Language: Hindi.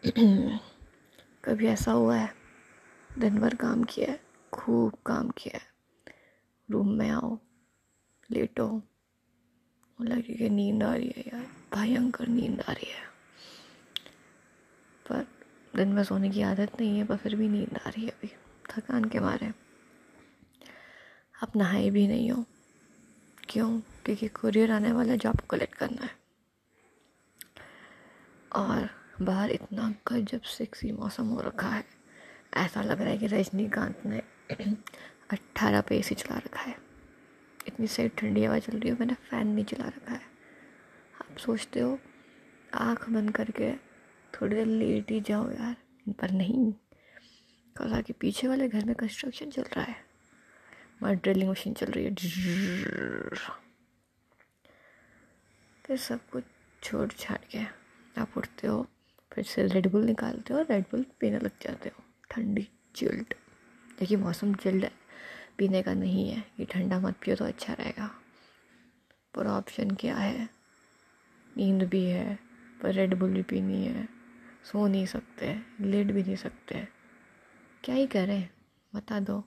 कभी ऐसा हुआ है? दिन भर काम किया है, खूब काम किया है। रूम में आओ, लेटो लगे कि नींद आ रही है यार, भयंकर नींद आ रही है। पर दिन में सोने की आदत नहीं है, पर फिर भी नींद आ रही है अभी, थकान के मारे। आप नहाए भी नहीं हो। क्यों? क्योंकि कुरियर आने वाला जॉब कलेक्ट करना है। और बाहर इतना गजब सेक्सी मौसम हो रखा है। ऐसा लग रहा है कि रजनीकांत ने अट्ठारह पे ए चला रखा है। इतनी सही ठंडी हवा चल रही है, मैंने फ़ैन नहीं चला रखा है। आप सोचते हो, आँख बंद करके थोड़ी देर लेट ही जाओ यार, पर नहीं। कल के पीछे वाले घर में कंस्ट्रक्शन चल रहा है। वहाँ ड्रिलिंग मशीन चल रही है। फिर सब कुछ छोड़ छाड़ के आप उठते हो। फिर से रेड बुल निकालते हो रेड बुल पीने लग जाते हो। ठंडी चिल्ड देखिए, मौसम चिल्ड है, पीने का नहीं है। ये ठंडा मत पियो तो अच्छा रहेगा। पर ऑप्शन क्या है? नींद भी है, पर रेड बुल भी पीनी है। सो नहीं सकते, लेट भी नहीं सकते। क्या ही करें? बता दो।